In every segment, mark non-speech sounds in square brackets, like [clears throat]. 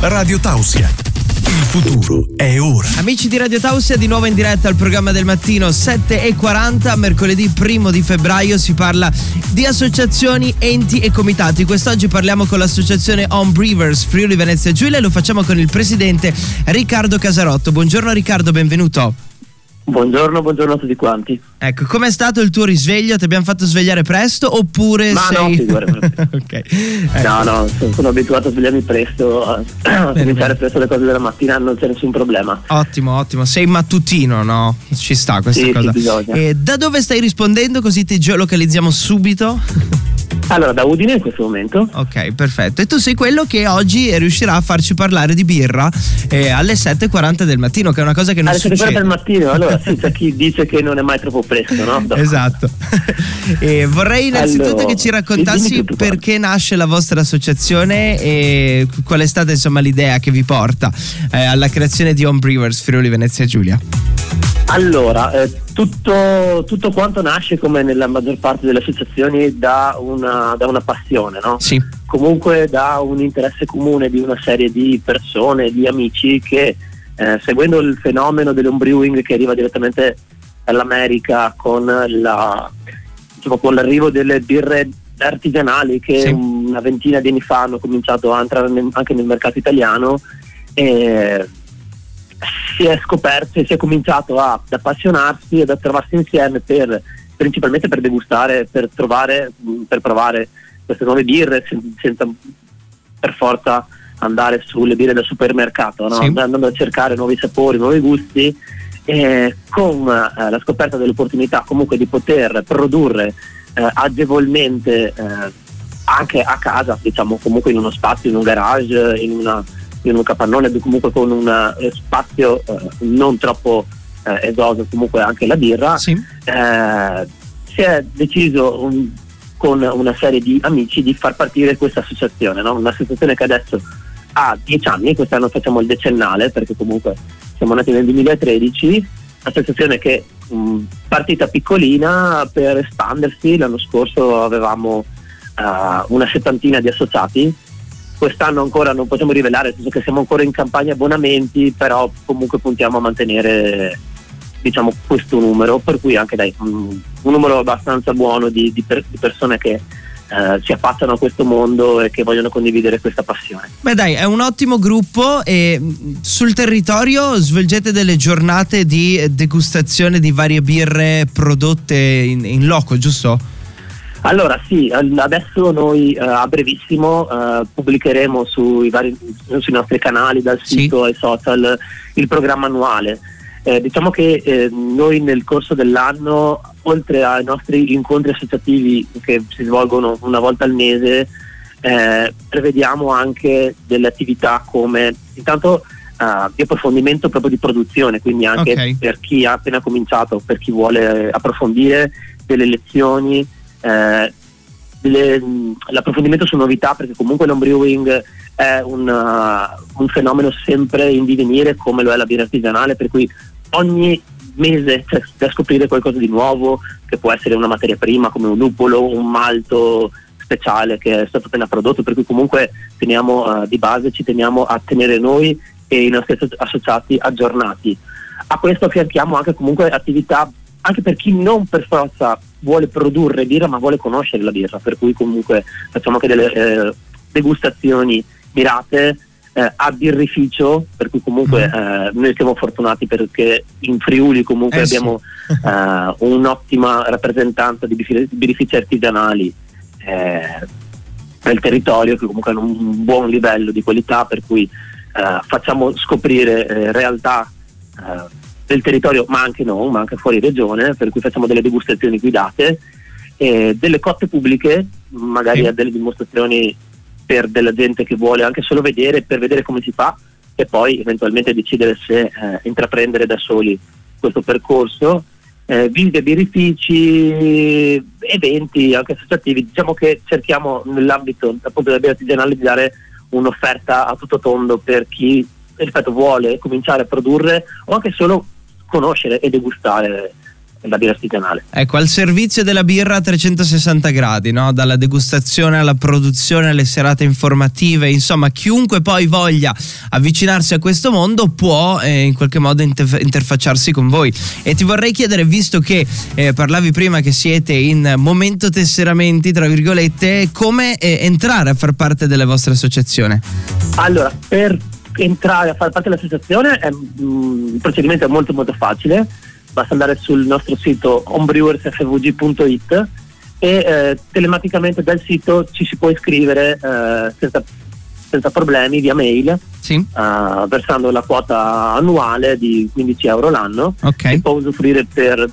Radio Tausia. Il futuro è ora. Amici di Radio Tausia, di nuovo in diretta al programma del mattino 7.40, mercoledì primo di febbraio si parla di associazioni, enti e comitati. Quest'oggi parliamo con l'associazione Home Brewers Friuli Venezia Giulia e lo facciamo con il presidente Riccardo Casarotto. Buongiorno Riccardo, benvenuto. Buongiorno, buongiorno a tutti quanti. Ecco, com'è stato il tuo risveglio? Ti abbiamo fatto svegliare presto oppure Ma sei... no, figurati. [laughs] ok. No, Ecco. no, sono, sono abituato a svegliarmi presto, a, [clears throat] a cominciare presto le cose della mattina, non c'è nessun problema. Ottimo, ottimo. Sei mattutino, no? Ci sta questa Sì, sì, cosa. E da dove stai rispondendo così ti geolocalizziamo subito? Allora, da Udine in questo momento. Ok, perfetto. E tu sei quello che oggi riuscirà a farci parlare di birra eh, alle 7.40 del mattino, che è una cosa che non Alle 7.40 succede. del mattino, allora sì, c'è [laughs] chi dice che non è mai troppo presto, no? No. Esatto. [laughs] e vorrei innanzitutto Allora, che ci raccontassi perché nasce la vostra associazione e qual è stata insomma l'idea che vi porta eh, alla creazione di Home Brewers Friuli Venezia Giulia. Allora, eh, tutto, tutto quanto nasce, come nella maggior parte delle associazioni, da una, da una passione, no? Sì. comunque da un interesse comune di una serie di persone, di amici che eh, seguendo il fenomeno dell'homebrewing che arriva direttamente dall'America con, la, diciamo, con l'arrivo delle birre artigianali che Sì. una ventina di anni fa hanno cominciato a entrare anche nel mercato italiano eh, si è scoperto e si è cominciato a- ad appassionarsi ed a trovarsi insieme per, principalmente per degustare, per trovare, mh, per provare queste nuove birre sen- senza per forza andare sulle birre del supermercato, no? Sì. andando a cercare nuovi sapori, nuovi gusti e con eh, la scoperta dell'opportunità comunque di poter produrre eh, agevolmente eh, anche a casa, diciamo comunque in uno spazio, in un garage, in, una- in un capannone, comunque con un eh, spazio eh, non troppo eh, esoso, comunque anche la birra, Sì. eh, si è deciso un- con una serie di amici di far partire questa associazione, no? un'associazione che adesso ha dieci anni, quest'anno facciamo il decennale perché comunque siamo nati nel 2013, associazione che mh, partita piccolina per espandersi, l'anno scorso avevamo eh, una settantina di associati, quest'anno ancora non possiamo rivelare, nel senso che siamo ancora in campagna abbonamenti, però comunque puntiamo a mantenere diciamo questo numero, per cui anche dai, un, un numero abbastanza buono di, di per- di persone che eh, si affacciano a questo mondo e che vogliono condividere questa passione. Beh dai, è un ottimo gruppo e mh, sul territorio svolgete delle giornate di degustazione di varie birre prodotte in, in loco, giusto? Allora sì, adesso noi eh, a brevissimo eh, pubblicheremo sui, vari, sui nostri canali, dal Sì. sito ai social, il programma annuale. Eh, diciamo che eh, noi nel corso dell'anno, oltre ai nostri incontri associativi che si svolgono una volta al mese, eh, prevediamo anche delle attività come intanto eh, di approfondimento proprio di produzione, quindi anche Ok. per chi ha appena cominciato, per chi vuole approfondire delle lezioni, eh, mh, l'approfondimento su novità, perché comunque l'homebrewing è un, uh, un fenomeno sempre in divenire come lo è la birra artigianale, per cui ogni mese c'è da scoprire qualcosa di nuovo, che può essere una materia prima come un lupolo, un malto speciale che è stato appena prodotto, per cui comunque teniamo eh, di base, ci teniamo a tenere noi e i nostri asso- associati aggiornati. A questo affianchiamo anche comunque attività anche per chi non per forza vuole produrre birra ma vuole conoscere la birra, per cui comunque facciamo anche delle eh, degustazioni mirate eh, a birrificio, per cui comunque eh, noi siamo fortunati perché in Friuli comunque Mm. Eh, sì. abbiamo eh, un'ottima rappresentanza di birri- birrifici artigianali eh, nel territorio che comunque hanno un buon livello di qualità per cui eh, facciamo scoprire realtà del territorio ma anche non, ma anche fuori regione per cui facciamo delle degustazioni guidate e delle cotte pubbliche magari Sì. a delle dimostrazioni per della gente che vuole anche solo vedere per vedere come si fa e poi eventualmente decidere se eh, intraprendere da soli questo percorso eh, visite birrifici, eventi anche associativi, diciamo che cerchiamo nell'ambito appunto della artigianale di dare un'offerta a tutto tondo per chi ripeto vuole cominciare a produrre o anche solo conoscere e degustare la birra artigianale. Ecco, al servizio della birra a 360 gradi, no? dalla degustazione alla produzione, alle serate informative, insomma chiunque poi voglia avvicinarsi a questo mondo può eh, in qualche modo inter- interfacciarsi con voi. E ti vorrei chiedere, visto che eh, parlavi prima che siete in momento tesseramenti, tra virgolette, come eh, entrare a far parte della vostra associazione? Allora, per entrare a far parte dell'associazione è, mh, il procedimento è molto molto facile basta andare sul nostro sito homebrewersfvg.it e eh, telematicamente dal sito ci si può iscrivere eh, senza, senza, problemi via mail sì. uh, versando la quota annuale di 15 euro l'anno okay. e può usufruire per,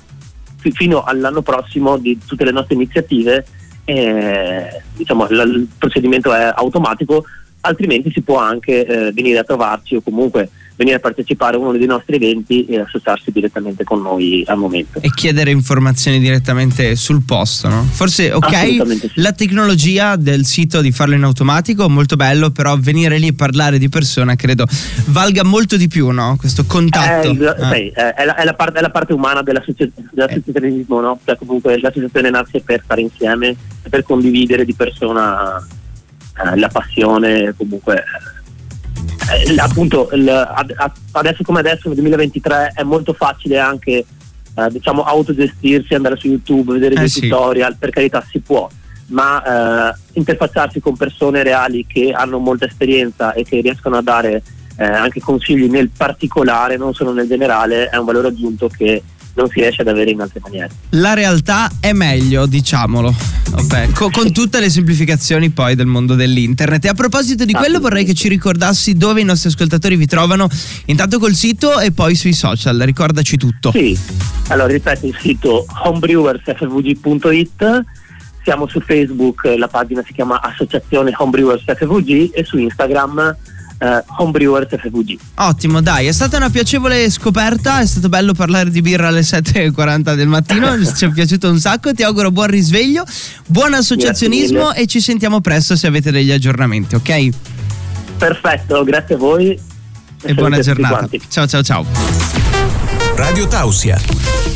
fino all'anno prossimo di tutte le nostre iniziative diciamo, il procedimento è automatico altrimenti si può anche eh, venire a trovarci o comunque venire a partecipare a uno dei nostri eventi e associarsi direttamente con noi al momento. E chiedere informazioni direttamente sul posto, no? Forse, ok, sì. la tecnologia del sito di farlo in automatico, molto bello, però venire lì e parlare di persona credo valga molto di più, no? Questo contatto. Eh, ah. sì, è, la, è, la parte, è, la, parte, umana dell'associazionismo, no? Cioè comunque l'associazione nasce per stare insieme, per condividere di persona eh, la passione, comunque eh, appunto il, adesso come adesso nel 2023 è molto facile anche eh, diciamo autogestirsi, andare su YouTube, vedere eh dei sì. tutorial, per carità si può, ma eh, interfacciarsi con persone reali che hanno molta esperienza e che riescono a dare eh, anche consigli nel particolare, non solo nel generale, è un valore aggiunto che non si riesce ad avere in altre maniere. La realtà è meglio, diciamolo. Vabbè, co- con [laughs] tutte le semplificazioni poi del mondo dell'internet. E a proposito di quello vorrei che ci ricordassi dove i nostri ascoltatori vi trovano, intanto col sito e poi sui social, ricordaci tutto. Sì, allora ripeto il sito homebrewersfvg.it siamo su Facebook, la pagina si chiama Associazione Homebrewers FVG e su Instagram eh, Homebrewers FVG. Ottimo, dai, è stata una piacevole scoperta, è stato bello parlare di birra alle 7.40 del mattino, [laughs] ci è piaciuto un sacco, ti auguro buon risveglio, buon associazionismo e ci sentiamo presto se avete degli aggiornamenti, ok? Perfetto, grazie a voi. E, e buona giornata. Ciao ciao ciao. Radio Tausia